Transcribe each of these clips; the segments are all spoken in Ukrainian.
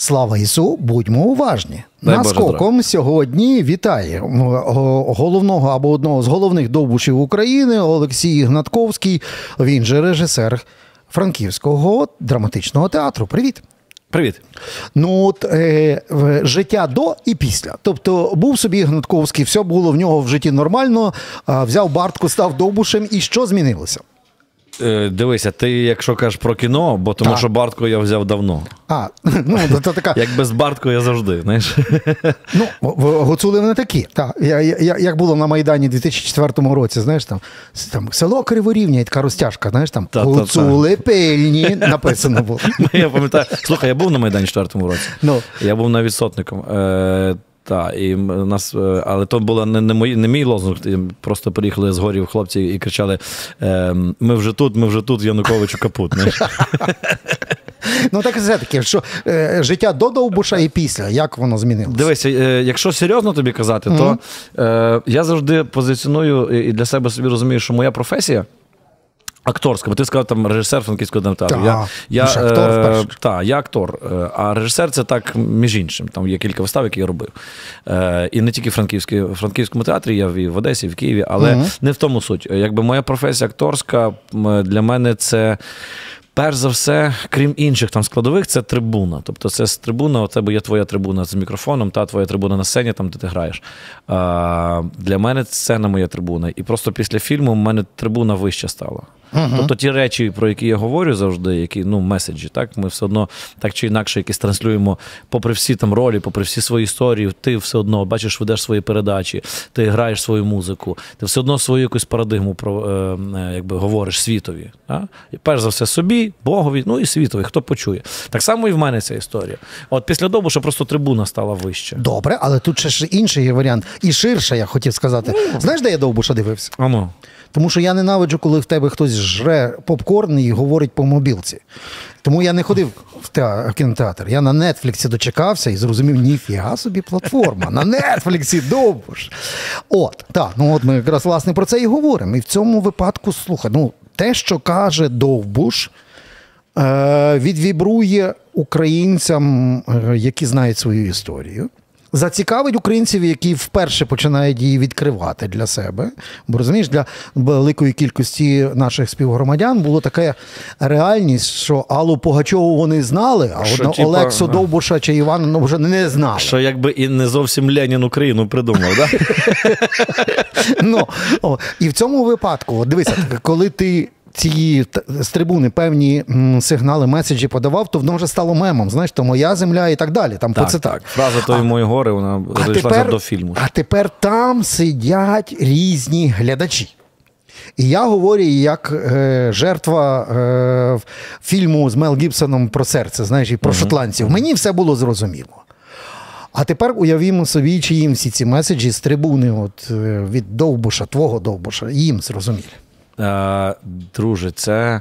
Слава Ісу, будьмо уважні. Дай Наскоком сьогодні вітає головного або одного з головних довбушів України Олексій Гнатковський. Він же режисер Франківського драматичного театру. Привіт. Привіт. Ну от е, життя до і після. Тобто був собі Гнатковський, все було в нього в житті нормально. Взяв бартку, став довбушем, і що змінилося? Е, дивися, ти якщо кажеш про кіно, бо тому так. що Бартку я взяв давно. А, ну, то така... Як без Бартку я завжди. знаєш. Ну, Гуцули не такі. Так. Я, я, Як було на Майдані у 2004 році, знаєш, там там село Криворівня і така розтяжка, знаєш, там та, Гуцули та, та. пильні написано було. Я пам'ятаю, слухай, я був на Майдані в 4 році. Ну. Я був навіть сотником. Так, і нас, е, але то було не не, мої, не мій лозунг. Просто приїхали з горів хлопці і кричали: ем, Ми вже тут, ми вже тут, Януковичу капут. Ну так все таки, що е, життя до Довбуша і після, як воно змінилося? Дивися, е, якщо серйозно тобі казати, то е, я завжди позиціоную і для себе собі розумію, що моя професія. Акторська, бо ти сказав там режисер франківського театру. Я я, актор е, та, я актор, е, а режисер це так між іншим. Там є кілька вистав, які я робив. Е, І не тільки в Франківському театрі, я і в Одесі, і в Києві, але угу. не в тому суть. Якби моя професія акторська для мене це перш за все, крім інших там складових, це трибуна. Тобто, це з трибуна, у тебе є твоя трибуна з мікрофоном, та твоя трибуна на сцені, там де ти граєш. А, Для мене сцена моя трибуна. І просто після фільму в мене трибуна вища стала. Uh-huh. Тобто ті речі, про які я говорю завжди, які ну меседжі, так ми все одно так чи інакше якісь транслюємо, попри всі там ролі, попри всі свої історії, ти все одно бачиш, ведеш свої передачі, ти граєш свою музику, ти все одно свою якусь парадигму про е, е, якби говориш світові. Так? І перш за все собі, Богові, ну і світові, хто почує. Так само і в мене ця історія. От після добу, що просто трибуна стала вище. Добре, але тут ще ж інший варіант. І ширше, я хотів сказати. Ну. Знаєш, де я довбуша дивився? Ану. Тому що я ненавиджу, коли в тебе хтось жре попкорн і говорить по мобілці. Тому я не ходив в, театр, в кінотеатр. Я на Нетфліксі дочекався і зрозумів, ніфіга собі платформа. На Нетфліксі довбуш. От, так, ну от ми якраз власне про це і говоримо. І в цьому випадку, слухай, ну те, що каже Довбуш, е, відвібрує українцям, е, які знають свою історію зацікавить українців, які вперше починають її відкривати для себе. Бо розумієш, для великої кількості наших співгромадян було така реальність, що Аллу Погачову вони знали, а що, типа, Олексу Довбуша чи Івана ну, вже не знали. Що якби і не зовсім Ленін Україну придумав, так? Ну, І в цьому випадку, дивися, коли ти ці з трибуни певні сигнали, меседжі подавав, то воно вже стало мемом. Знаєш, то моя земля і так далі. Там так, так. Фраза тої мої гори, вона зайшлася до фільму. А тепер там сидять різні глядачі. І я говорю як е, жертва е, фільму з Мел Гібсоном про серце, знаєш, і про uh-huh. шотландців. Мені все було зрозуміло. А тепер уявімо собі, чи їм всі ці меседжі з трибуни от, е, від Довбуша, твого Довбуша, їм зрозумілі. Е, друже, це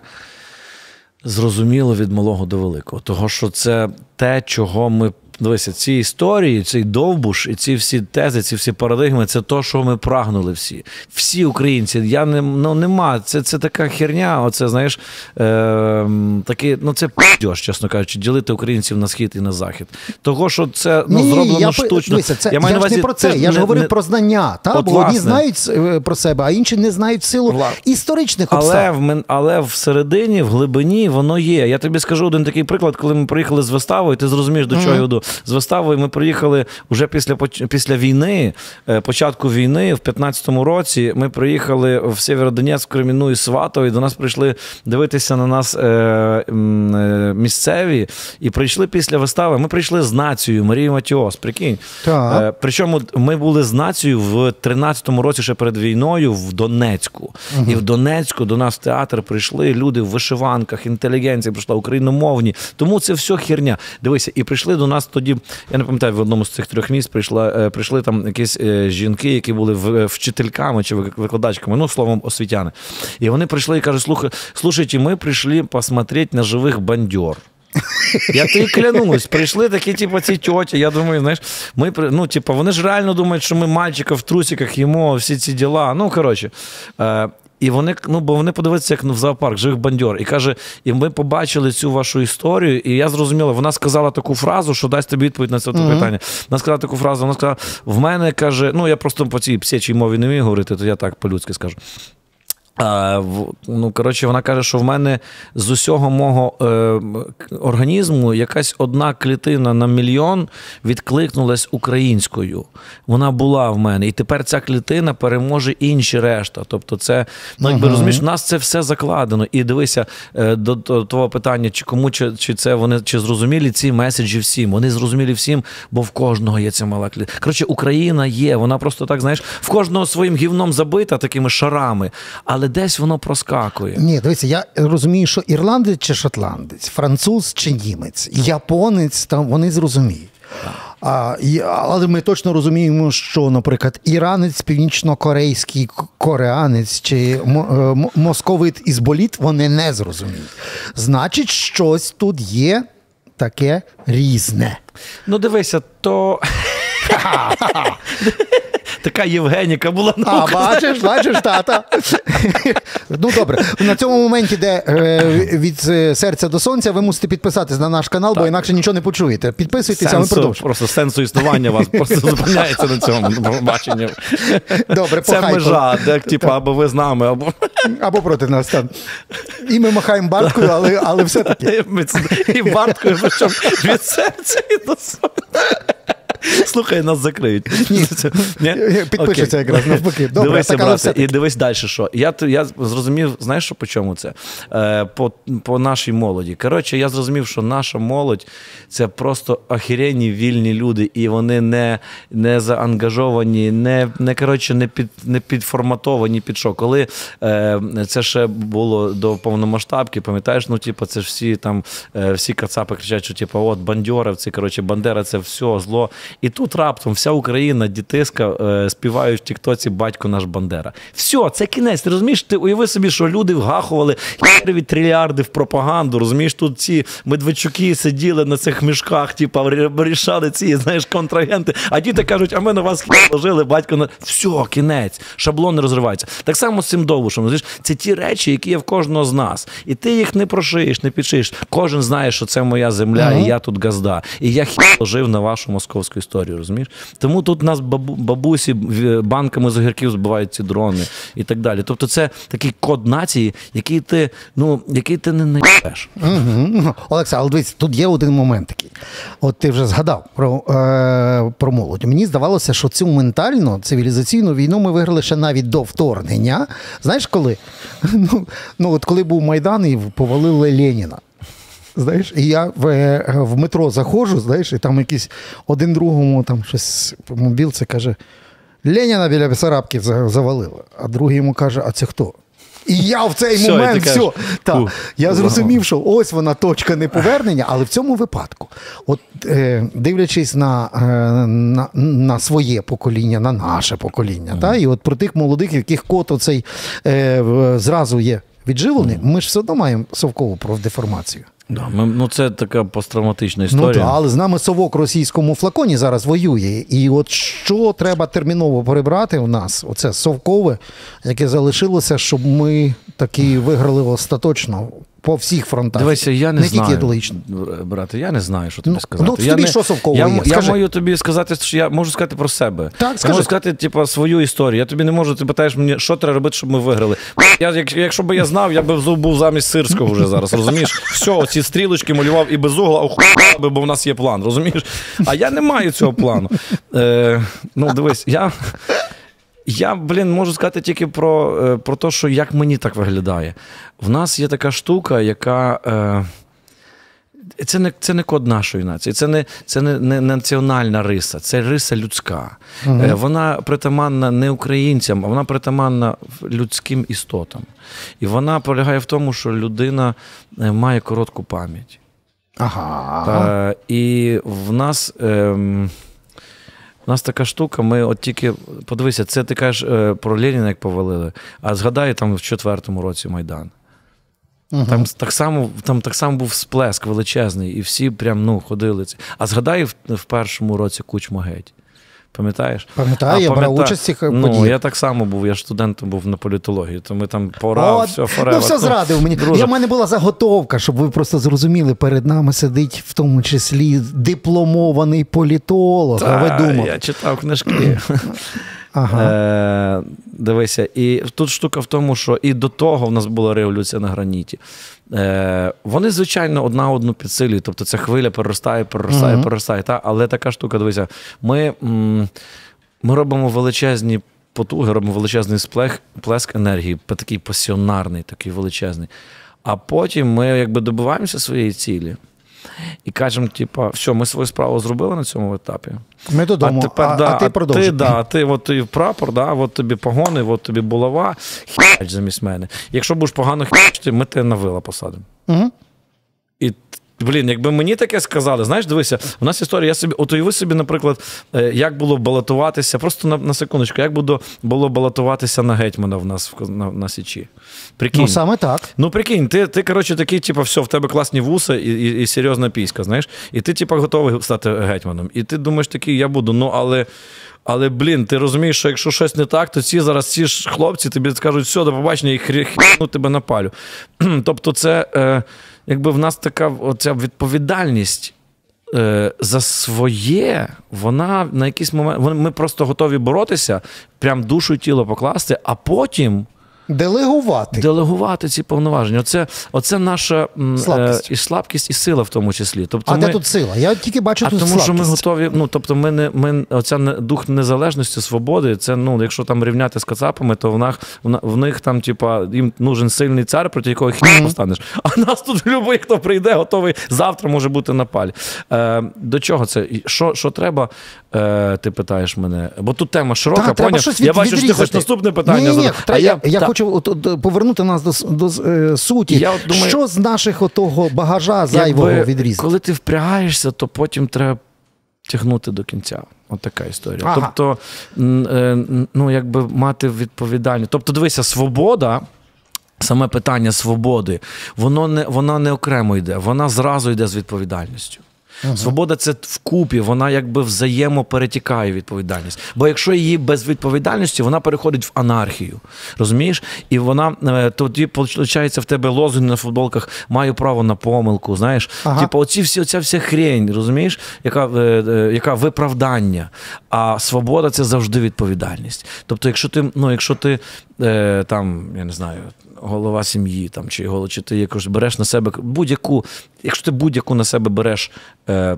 зрозуміло від малого до великого. Того, що це те, чого ми Дивися, ці історії, цей довбуш, і ці всі тези, ці всі парадигми це то, що ми прагнули всі. Всі українці. Я не ну нема. Це це така херня. Оце знаєш, е, такі, ну це п'єш, чесно кажучи, ділити українців на схід і на захід. Того, що це ну, Ні, зроблено я, штучно. Дивися, це, я маю я ж не про це. це я ж говорю не, про знання. Та? От, Бо власне. одні знають е, про себе, а інші не знають силу Вла... історичних обставин. Але в але всередині, в глибині, воно є. Я тобі скажу один такий приклад, коли ми приїхали з виставою, ти зрозумієш, до чого mm-hmm. я йду з виставою. Ми приїхали вже після після війни, е, початку війни, в 15-му році. Ми приїхали в Сєвєродонецьк, Креміну і Сватово, і до нас прийшли дивитися на нас е, е, місцеві. І прийшли після вистави. Ми прийшли з нацією Марії Матіос. Прикинь. Так. Причому ми були з нацією в 13-му році, ще перед війною, в Донецьку. Угу. І в Донецьку до нас в театр прийшли люди в вишиванках, інтелігенція прийшла україномовні. Тому це все херня. Дивися, і прийшли до нас тоді я не пам'ятаю, в одному з цих трьох місць прийшла, е, прийшли там якісь е, жінки, які були вчительками чи викладачками, ну, словом, освітяни. І вони прийшли і кажуть, слухай, слушайте, ми прийшли посмотреть на живих бандьор. Я тобі клянусь, прийшли такі, типу, ці тьоті. Я думаю, знаєш, ми ну, типу, вони ж реально думають, що ми мальчика в трусиках їмо всі ці діла. Ну, коротше. Е, І вони, ну, бо вони подивилися, як в зоопарк, живих бандьор. І каже, і ми побачили цю вашу історію, і я зрозуміла, вона сказала таку фразу, що дасть тобі відповідь на це mm-hmm. питання. Вона сказала таку фразу, вона сказала: в мене каже, ну я просто по цій псячій мові не вмію говорити, то я так по-людськи скажу. Ну, коротше, вона каже, що в мене з усього мого е, організму якась одна клітина на мільйон відкликнулась українською. Вона була в мене. І тепер ця клітина переможе інші решта. Тобто, це ну, якби ага. розумієш, в нас це все закладено. І дивися е, до, до того питання, чи кому чи, чи це вони чи зрозумілі ці меседжі всім. Вони зрозумілі всім, бо в кожного є ця мала клітина. Коротше, Україна є. Вона просто так, знаєш, в кожного своїм гівном забита такими шарами. Але десь воно проскакує. Ні, дивіться, я розумію, що ірландець чи шотландець, француз чи німець, японець, там вони зрозуміють. А, Але ми точно розуміємо, що, наприклад, іранець, північно-корейський кореанець чи е, московит із боліт вони не зрозуміють. Значить, щось тут є таке різне. Ну, дивися, то. Така Євгеніка була на А, бачиш, бачиш, тата. Ну добре, на цьому моменті, де е, від серця до сонця, ви мусите підписатись на наш канал, бо інакше нічого не почуєте. Підписуйтеся, а ми продовжуємо. Просто сенсу існування вас просто зупиняється на цьому баченні. Добре, Це межа, де типу, або ви з нами, або або проти нас. там. І ми махаємо барткою, але але все-таки. І барткою, причому від серця і до сонця. Слухай, нас закриють. Ні, Ні? Підпишеться якраз навпаки. Добре, Дивися, брате, і дивись далі, що. Я я зрозумів, знаєш, що по чому це? Е, По по нашій молоді. Коротше, я зрозумів, що наша молодь це просто охеренні вільні люди, і вони не не заангажовані, не не, коротше, не, під, не підформатовані під що. Коли е, це ще було до повномасштабки, пам'ятаєш, ну, типу, це ж всі там, е, всі кацапи кричать, що типу, от бандьоровці, коротше, Бандера, це все зло. І тут раптом вся Україна, дітиска, е, співають в Тіктоці Батько наш Бандера. Все, це кінець. Ти розумієш? Ти уяви собі, що люди вгахували від трильярди в пропаганду. Розумієш, тут ці медведчуки сиділи на цих мішках, типу, рішали ці знаєш, контрагенти. А діти кажуть, а ми на вас ложили, батько на все, кінець, шаблон не розривається. Так само з цим довбушем. Розумієш? Це ті речі, які є в кожного з нас. І ти їх не прошиєш, не підшиєш. Кожен знає, що це моя земля, і я тут газда. І я жив на вашу московську історію, розумієш? Тому тут нас бабу, бабусі банками з огірків збивають ці дрони і так далі. Тобто, це такий код нації, який ти ну, який ти не знайдеш. Угу. Але дивіться, тут є один момент такий. От ти вже згадав про е, про молодь. Мені здавалося, що цю ментальну цивілізаційну війну ми виграли ще навіть до вторгнення. Знаєш коли? Ну, ну от коли був Майдан і повалили Леніна. Знаєш, і я в е, в метро заходжу, знаєш, і там якийсь один другому там щось мобілці каже: Леніна біля Бесарабки завалила. А другий йому каже: А це хто? І я в цей все, момент все, та, я зрозумів, що ось вона точка неповернення, але в цьому випадку, от е, дивлячись на е, на, на своє покоління, на наше покоління, mm. та, і от про тих молодих, яких кот оцей е, зразу є відживлений, mm. ми ж все одно маємо совкову профдеформацію. Да, ми, ну Це така посттравматична історія. Ну, так, Але з нами совок російському флаконі зараз воює. І от що треба терміново прибрати у нас, оце совкове, яке залишилося, щоб ми таки виграли остаточно по всіх фронтах. Дивися, я не, не знаю, ідеологічно. брате, я не знаю, що тобі ну, сказати. Ну, я тобі не, що совково я, є? Я можу тобі сказати, що я можу сказати про себе. Так, скажи. Я можу сказати, типу, свою історію. Я тобі не можу, ти питаєш мені, що треба робити, щоб ми виграли. Я, як, Якщо б я знав, я б був замість сирського вже зараз. Розумієш? Все, оці стрілочки малював і без угла, охуя, бо в нас є план. Розумієш? А я не маю цього плану. Е, Ну, дивись, я. Я, блін, можу сказати тільки про е, про те, що як мені так виглядає. В нас є така штука, яка. Е, це не це не код нашої нації, це не це не, не національна риса, це риса людська. Угу. Вона притаманна не українцям, а вона притаманна людським істотам. І вона полягає в тому, що людина має коротку пам'ять. Ага. І в нас. Е, у нас така штука, ми от тільки подивися, це ти кажеш е, про Леніна, як повалили, а згадай там в четвертому році Майдан. Угу. Там так само там так само був сплеск величезний, і всі прям ну, ходили. А згадай в, в першому році кучма геть. Пам'ятаєш? Пам'ятаю, А я брав участь цих Ну, подіях. я так само був, я ж студентом був на політології, то ми там пора, О, все, forever. ну, все зрадив мені. друже. Я, в мене була заготовка, щоб ви просто зрозуміли, перед нами сидить в тому числі дипломований політолог. а ви думали. Я читав книжки. Ага. Е, дивися, і тут штука в тому, що і до того в нас була революція на граніті. Е, вони, звичайно, одна одну підсилюють. Тобто ця хвиля переростає, переростає, Мгм. переростає. Та? Але така штука, дивися, ми, ми робимо величезні потуги, робимо величезний сплех, плеск енергії, такий пасіонарний, такий величезний. А потім ми якби добиваємося своєї цілі. І кажемо, типа, все, ми свою справу зробили на цьому етапі. Ми додому, А тепер а, да, а ти продовжуй. Ти, да, ти, от тобі прапор, да, от тобі погони, от тобі булава, хіч замість мене. Якщо будеш погано хіч, ми тебе на вила посадимо. Угу. І блін, якби мені таке сказали, знаєш, дивися, у нас історія, я собі, от уяви собі, наприклад, е, як було балотуватися, просто на, на секундочку, як було, було балотуватися на гетьмана в нас в, на, на Січі. Прикинь. Ну саме так. Ну, прикинь, ти, ти коротше, такий, типу, все, в тебе класні вуса і, і, і серйозна піська, знаєш, і ти, типу, готовий стати гетьманом. І ти думаєш такий, я буду, ну, але. Але, блін, ти розумієш, що якщо щось не так, то ці зараз ці ж хлопці тобі скажуть, все, до побачення, і хріну тебе на палю. тобто, це е, якби в нас така оця відповідальність е, за своє, вона на якийсь момент. Ми просто готові боротися, прям душу і тіло покласти, а потім. Делегувати. Делегувати ці повноваження. Оце, оце наша Слабкість. Е, і слабкість, і сила в тому числі. Тобто а ми, де тут сила? Я тільки бачу а тут тому, слабкість. що ми готові. Ну тобто, ми не ми оця дух незалежності, свободи. Це ну, якщо там рівняти з кацапами, то в них в, них там, типа, їм нужен сильний цар, проти якого хі постанеш. А нас тут любий, хто прийде, готовий завтра може бути на палі. Е, до чого це? Що, що треба? Е, ти питаєш мене? Бо тут тема широка. Так, треба щось Я бачу, що ти хочеш наступне питання. Ні, ні, ні, А я, я та- хочу от, от, повернути нас до, до е, суті. Я от думаю- що з наших отого багажа зайвого Якби, відрізати? Коли ти впрягаєшся, то потім треба тягнути до кінця. От така історія. Ага. Тобто, е, ну, якби мати відповідальність. Тобто, дивися, свобода. Саме питання свободи, воно не, вона не окремо йде, вона зразу йде з відповідальністю. Свобода це вкупі, вона якби взаємоперетікає відповідальність. Бо якщо її без відповідальності, вона переходить в анархію. Розумієш? І вона е, тоді, виходить, в тебе лозунг на футболках маю право на помилку. Знаєш, Ага. типу, оці всі, оця вся хрень, розумієш, яка, е, е, яка виправдання. А свобода це завжди відповідальність. Тобто, якщо ти, ну, якщо ти е, там, я не знаю, голова сім'ї там, чи, чи ти якось береш на себе будь-яку, якщо ти будь-яку на себе береш е, е,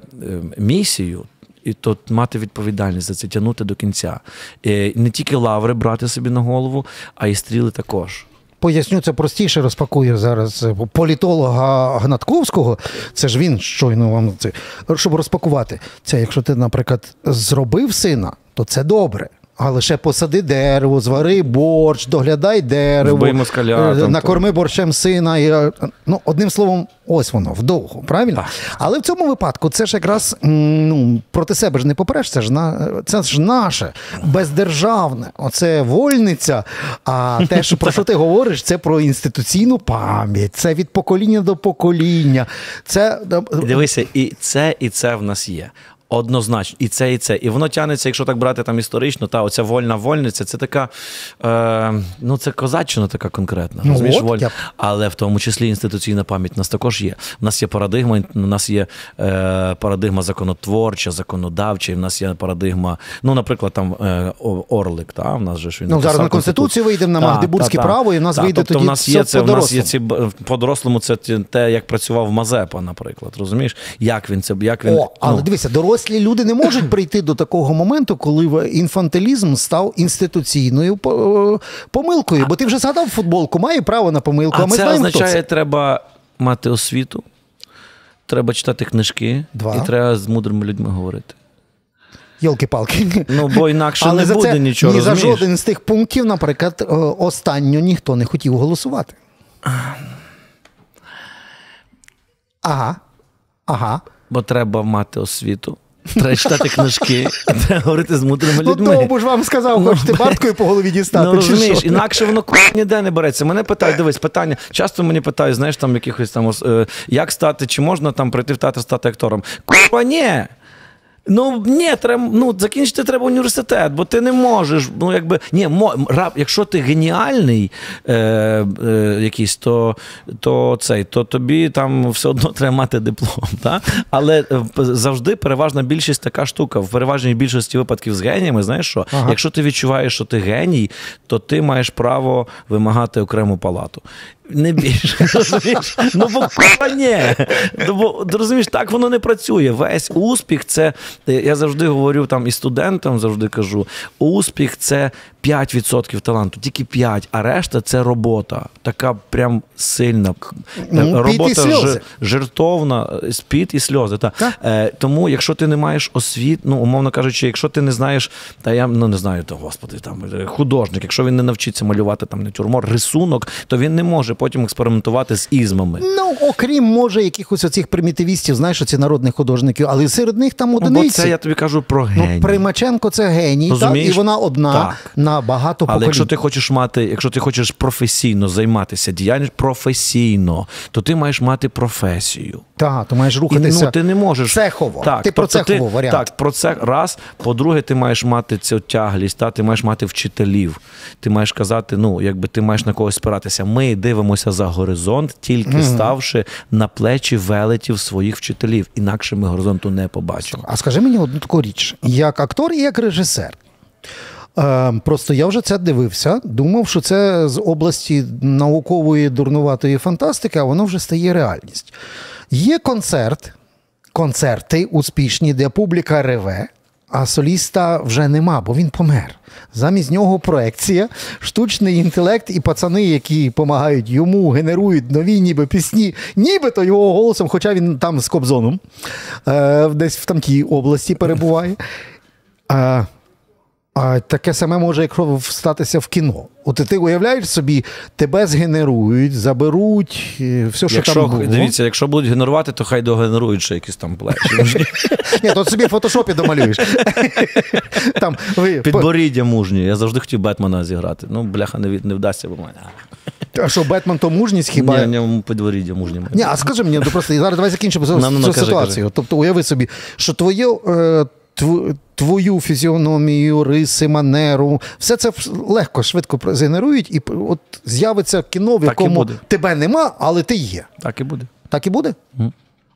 місію. І то мати відповідальність за це тягнути до кінця. Е, не тільки лаври брати собі на голову, а й стріли також. Поясню це простіше, розпакую зараз е, політолога Гнатковського. Це ж він щойно вам це. Щоб розпакувати. Це якщо ти, наприклад, зробив сина, то це добре. А лише посади дерево, звари борщ, доглядай дерево, москаля, е, там, накорми борщем сина. І, е, ну, одним словом, ось воно, вдовго, правильно? Так. Але в цьому випадку це ж якраз ну, проти себе ж не попреш, це ж, на, це ж наше, бездержавне. Оце вольниця. А те, що, про що ти говориш, це про інституційну пам'ять, це від покоління до покоління. Це Дивися, і це, і це в нас є. Однозначно, і це, і це. І воно тягнеться, якщо так брати там історично, та оця вольна вольниця, це така, е, ну це козаччина така конкретна. Ну, розумієш, от, воль... я- Але в тому числі інституційна пам'ять у нас також є. У нас є парадигма, у нас є е, парадигма законотворча, законодавча, і в нас є парадигма, ну, наприклад, там е, Орлик, та, в нас же ж він Ну, зараз на Конституцію вийдемо, на Магдебурзьке та, та. право, і в нас Та, вийде тобто тоді в нас є це, в нас є ці по-дорослому, це те, як працював Мазепа, наприклад. Розумієш? Як він це, як він. О, але ну, дивися, дорослі люди не можуть прийти до такого моменту, коли інфантилізм став інституційною е, помилкою. Бо ти вже згадав футболку, має право на помилку, а, а ми це знаємо, означає, хто це. треба мати освіту, треба читати книжки, Два. і треба з мудрими людьми говорити. Йолки-палки. Ну, бо інакше Але не за буде це нічого. ні за жоден з тих пунктів, наприклад, е, останньо ніхто не хотів голосувати. Ага. Ага. Бо треба мати освіту, треба читати книжки, треба говорити з мудрими людьми. Ну, людьми. тому ж вам сказав, хочете барткою по голові дістати. Ну, чи розумієш, що? інакше воно ніде не береться. Мене питають, дивись, питання. Часто мені питають, знаєш, там якихось там е, як стати, чи можна там прийти в театр стати актором? Курва, ні. Ну ні, треба ну, закінчити треба університет, бо ти не можеш. Ну, якби ні, мо, раб, якщо ти геніальний е, е, якийсь, то, то цей, то тобі там все одно треба мати диплом. Та? Але е, завжди переважна більшість така штука. В переважній більшості випадків з геніями, знаєш що? Ага. Якщо ти відчуваєш, що ти геній, то ти маєш право вимагати окрему палату. Не більше. розумієш? Ну, бо ні. Ну, бо, розумієш, так воно не працює. Весь успіх це. е, Я завжди говорю там і студентам завжди кажу: успіх це 5% таланту, тільки 5%, а решта це робота. Така прям сильна. Ну, Е, і робота жи- жертовна, е, спіт і сльози. Та. Так. Е, тому, якщо ти не маєш освіт, ну умовно кажучи, якщо ти не знаєш, та я ну не знаю, то господи, там е, художник, якщо він не навчиться малювати там натюрморт, рисунок, то він не може потім експериментувати з ізмами. Ну, окрім, може, якихось оцих примітивістів, знаєш, оці народних художників, але серед них там Ну, бо це я тобі кажу про Ну. Примаченко це геній, так, і вона одна Так. на багато Але якщо ти хочеш мати, якщо ти хочеш професійно займатися діяльністю професійно, то ти маєш мати професію. Так, то маєш І, рухатися ну, ти не можеш цехово. Так, ти про тобто цехову варіант. Так, про це раз. По-друге, ти маєш мати цю тяглість, та, ти маєш мати вчителів. Ти маєш казати, ну, якби ти маєш на когось спиратися. Ми дивимося за горизонт, тільки ставши на плечі велетів своїх вчителів. Інакше ми горизонту не побачимо. А скажи мені одну таку річ: як актор і як режисер. Е, просто я вже це дивився, думав, що це з області наукової дурнуватої фантастики, а воно вже стає реальність. Є концерт, концерти успішні, де публіка реве, а соліста вже нема, бо він помер. Замість нього проекція, штучний інтелект і пацани, які допомагають йому, генерують нові ніби пісні, нібито його голосом, хоча він там з Кобзоном, е, десь в тамтій області перебуває. А, а таке саме може якщо статися в кіно. От ти уявляєш собі, тебе згенерують, заберуть, е, все, що Якщо там було. дивіться, якщо будуть генерувати, то хай догенерують ще якісь там плечі. Ні, то собі в фотошопі домалюєш. Там, Підборіддя мужні. Я завжди хотів Бетмена зіграти. Ну, бляха, не, вдасться, бо в мене. А що, Бетмен то мужність хіба? Ні, ньому підборіддя мужнє. Ні, а скажи мені, ну, просто зараз давай закінчимо цю, Ну, ну, цю ситуацію. Тобто, уяви собі, що твоє, е, твою фізіономію, риси, манеру, все це легко, швидко згенерують, і от з'явиться кіно, в якому тебе нема, але ти є. Так і буде. Так і буде?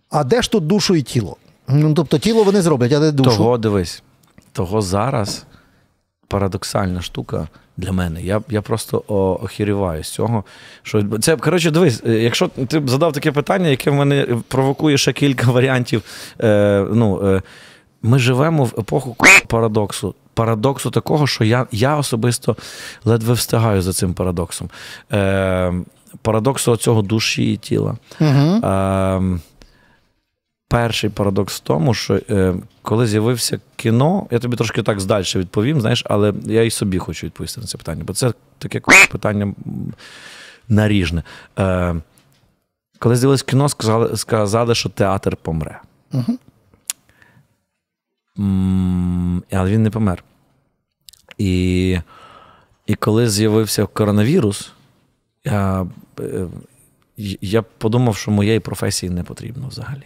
А де ж тут душу і тіло? Ну, тобто тіло вони зроблять, а де душу? Того дивись, того зараз парадоксальна штука для мене. Я, я просто охіріваю з цього. Що це коротше, дивись, е, якщо ти б задав таке питання, яке в мене провокує ще кілька варіантів. Е, ну, е, ми живемо в епоху парадоксу. Парадоксу такого, що я, я особисто ледве встигаю за цим парадоксом. Е, парадоксу цього душі і тіла. Угу. Е, перший парадокс в тому, що е, коли з'явився кіно, я тобі трошки так здальше відповім, знаєш, але я і собі хочу відповісти на це питання, бо це таке питання наріжне. Е, коли з'явилось кіно, сказали, сказали, що театр помре. Угу. Але він не помер. І, і коли з'явився коронавірус, я, е, я подумав, що моєї професії не потрібно взагалі.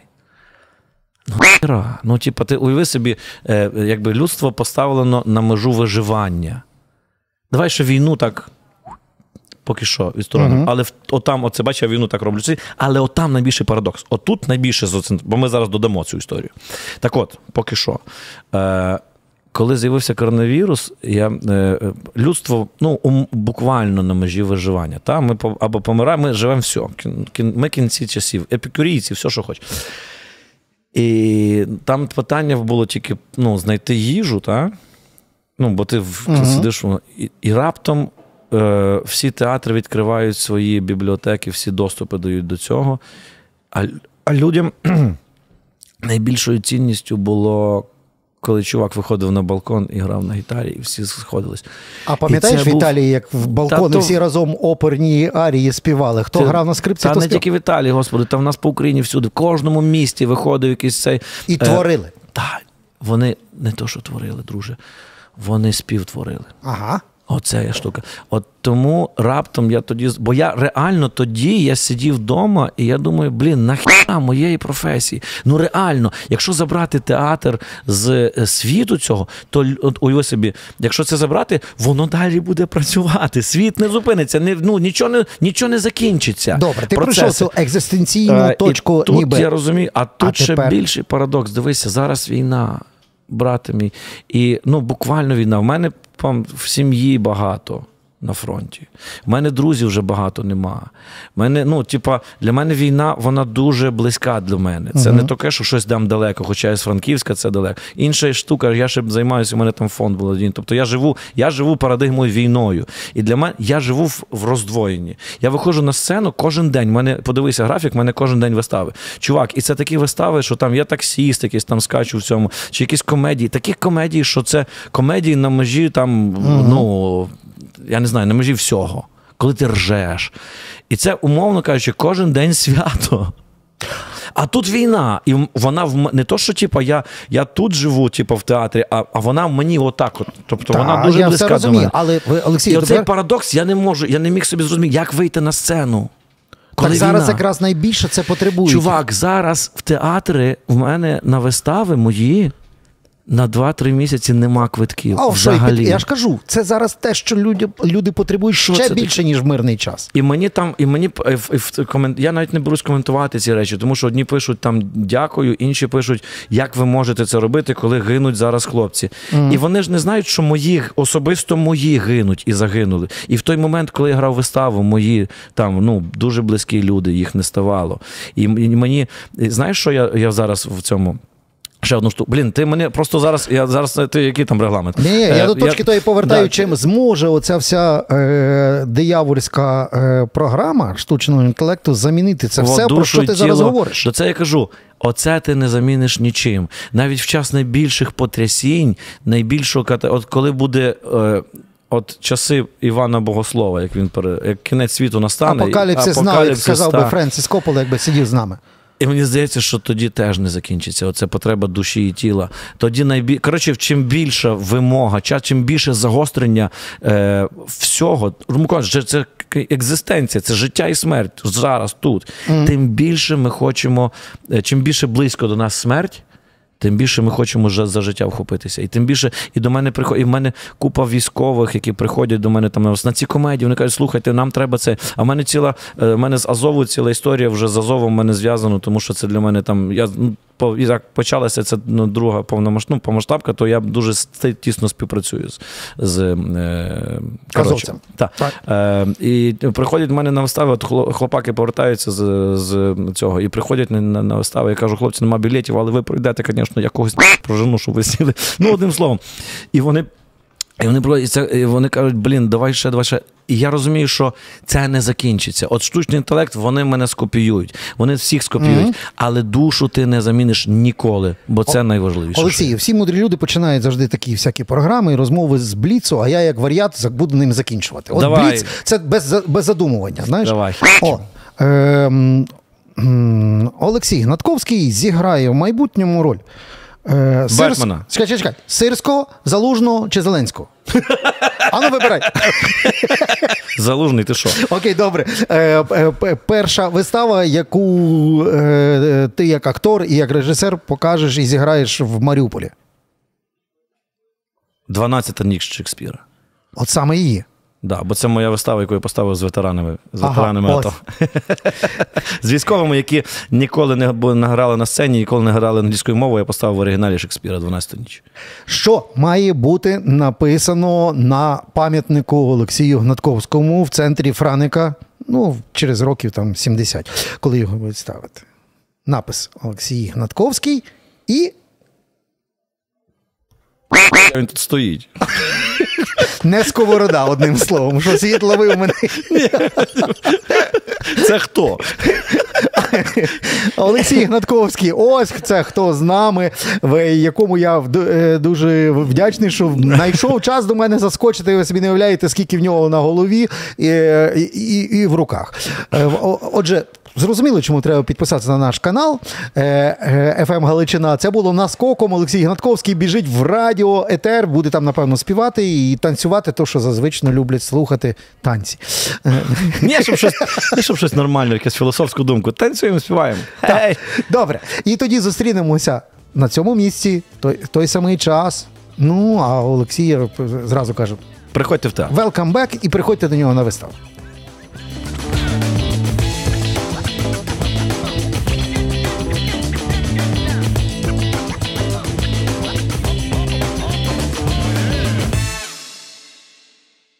Ну, хіра. ну типа, ти уяви собі, е, якби людство поставлено на межу виживання. Давай ще війну так. Поки що відсторонимо. Мгм. Але отам, оце бачиш, я війну так роблю. Але отам найбільший парадокс. Отут найбільше бо ми зараз додамо цю історію. Так от, поки що. Е, коли з'явився коронавірус, я, е, е, людство ну, ум- буквально на межі виживання. Та? Ми або помираємо, ми живемо все. Ми кінці часів, епікурійці, все, що хочеш. І там питання було тільки ну, знайти їжу, та? Ну, бо ти в, Мгм. сидиш, і, і раптом е, всі театри відкривають свої бібліотеки, всі доступи дають до цього. А, а людям найбільшою цінністю було, коли чувак виходив на балкон і грав на гітарі, і всі сходились. А пам'ятаєш це в був- Італії, як в балкони Та то- всі разом оперні арії співали? Хто Ти- грав на скрипці, Та хто не співав? тільки в Італії, господи, та в нас по Україні всюди, в кожному місті виходив якийсь цей. І е, творили. Так, вони не то, що творили, друже, вони співтворили. Ага. Оце є штука. От тому раптом я тоді. Бо я реально тоді я сидів вдома, і я думаю, блін, нахіна моєї професії. Ну реально, якщо забрати театр з е, світу цього, то от уяви собі, якщо це забрати, воно далі буде працювати. Світ не зупиниться, не, ну, нічого не нічого не закінчиться. Добре, ти Процеси. пройшов цю екзистенційну Е, точку, і тут ніби. я розумію, а тут ще тепер? більший парадокс. Дивися, зараз війна, брате мій. І ну, буквально війна. В мене в сім'ї багато на фронті. У мене друзів вже багато нема. Мене, ну, типа, для мене війна вона дуже близька для мене. Це не таке, що щось дам далеко, хоча я з Франківська це далеко. Інша штука, я ще займаюся, у мене там фонд володіння. Тобто я живу, я живу парадигмою війною. І для мене я живу в, в роздвоєнні. Я виходжу на сцену кожен день. У Мене подивися графік, в мене кожен день вистави. Чувак, і це такі вистави, що там я таксіст, якийсь там скачу в цьому, чи якісь комедії. Такі комедії, що це комедії на межі там, ну я не знаю, на межі всього. Коли ти ржеш. І це, умовно кажучи, кожен день свято. А тут війна, і вона в не то, що типу, я, я тут живу, типу, в театрі, а, а вона в мені отак. От. Тобто Та, вона дуже я все близька до мене. але ви, Олексій, І оцей тепер... парадокс я не можу, я не міг собі зрозуміти, як вийти на сцену. Коли так зараз війна. якраз найбільше це потребує. Чувак, зараз в театрі в мене на вистави мої на 2-3 місяці нема квитків. А, взагалі. я ж кажу, це зараз те, що люди, люди потребують ще це більше, ніж в мирний час. І мені там, і мені я навіть не берусь коментувати ці речі, тому що одні пишуть там дякую, інші пишуть, як ви можете це робити, коли гинуть зараз хлопці. І вони ж не знають, що мої особисто мої гинуть і загинули. І в той момент, коли я грав виставу, мої там ну дуже близькі люди, їх не ставало. І мені знаєш, що я, я зараз в цьому. Ще одну штуку. Блін, ти мене просто зараз. Я зараз ти який там регламент? Ні, ні, Е, я до точки тої повертаю, да, чим зможе оця вся е, диявольська е, програма штучного інтелекту замінити це все, про що ти і зараз говориш. До це я кажу. Оце ти не заміниш нічим. Навіть в час найбільших потрясінь, найбільшого ката... от коли буде. Е... От часи Івана Богослова, як він пере... як кінець світу настане, Апокаліпсис знав, як апокаліпсис, сказав би та. Френсіс Коппола, якби сидів з нами. І мені здається, що тоді теж не закінчиться. Оце потреба душі і тіла. Тоді найбі... Коротше, чим більша вимога, чим більше загострення е, всього, Румко, це, це екзистенція, це життя і смерть зараз тут. Тим більше ми хочемо, е, чим більше близько до нас смерть. Тим більше ми хочемо за життя вхопитися. І тим більше, і до мене приходить, і в мене купа військових, які приходять до мене там на- ці комедії. Вони кажуть, слухайте, нам треба це. А в мене ціла, е, в мене з Азову ціла історія вже з Азовом мене зв'язано, тому що це для мене там. Я ну, і так почалася ця ну, друга повномасштабна ну, повномасштабка, то я дуже тісно співпрацюю з, з е, коротше, та. Так. Е, і приходять в мене на вистави, от хлопаки повертаються з, з цього і приходять на, на, на вистави. Я кажу, хлопці, нема білетів, але ви пройдете, звісно, я когось прожену, щоб ви сіли. Ну, одним словом. І вони. І вони приходять, це, вони кажуть, блін, давай ще, давай ще. І я розумію, що це не закінчиться. От штучний інтелект, вони мене скопіюють. Вони всіх скопіюють, але душу ти не заміниш ніколи, бо це найважливіше. Олексій, всі мудрі люди починають завжди такі всякі програми і розмови з Бліцу, а я як варіант буду ним закінчувати. От Давай. Бліц це без, без задумування. Знаєш? Давай. О, ем, Олексій Гнатковський зіграє в майбутньому роль. Е, Бетмена. Чекай, чекай, чекай. Сирського, Залужного чи Зеленського? Ану, вибирай. Залужний, ти що? Окей, добре. Е, е, п- перша вистава, яку е, ти як актор і як режисер покажеш і зіграєш в Маріуполі. 12-та ніч Шекспіра. От саме її. Да, бо це моя вистава, яку я поставив з ветеранами, з ветеранами ось. АТО. з військовими, які ніколи не бу- не грали на сцені, ніколи не грали англійською мовою, я поставив в оригіналі Шекспіра 12 ніч. Що має бути написано на пам'ятнику Олексію Гнатковському в центрі Франика, ну, через років там 70, коли його будуть ставити. Напис Олексій Гнатковський і Він тут стоїть. не сковорода, одним словом, що світ ловив мене. Це хто? Олексій Гнатковський, ось це хто з нами, якому я е, дуже вдячний, що знайшов час до мене заскочити. Ви собі не уявляєте, скільки в нього на голові і, і, і, в руках. Е, Отже. Зрозуміло, чому треба підписатися на наш канал е, е, FM Галичина. Це було наскоком. Олексій Гнатковський біжить в радіо Етер, буде там, напевно, співати і танцювати, то, що зазвично люблять слухати танці. Ні, щоб щось, щоб щось нормальне, якусь філософську думку. Танцюємо, співаємо. Гей! Добре. І тоді зустрінемося на цьому місці, той, той самий час. Ну, а Олексій зразу каже: Приходьте в театр. welcome back і приходьте до нього на виставу.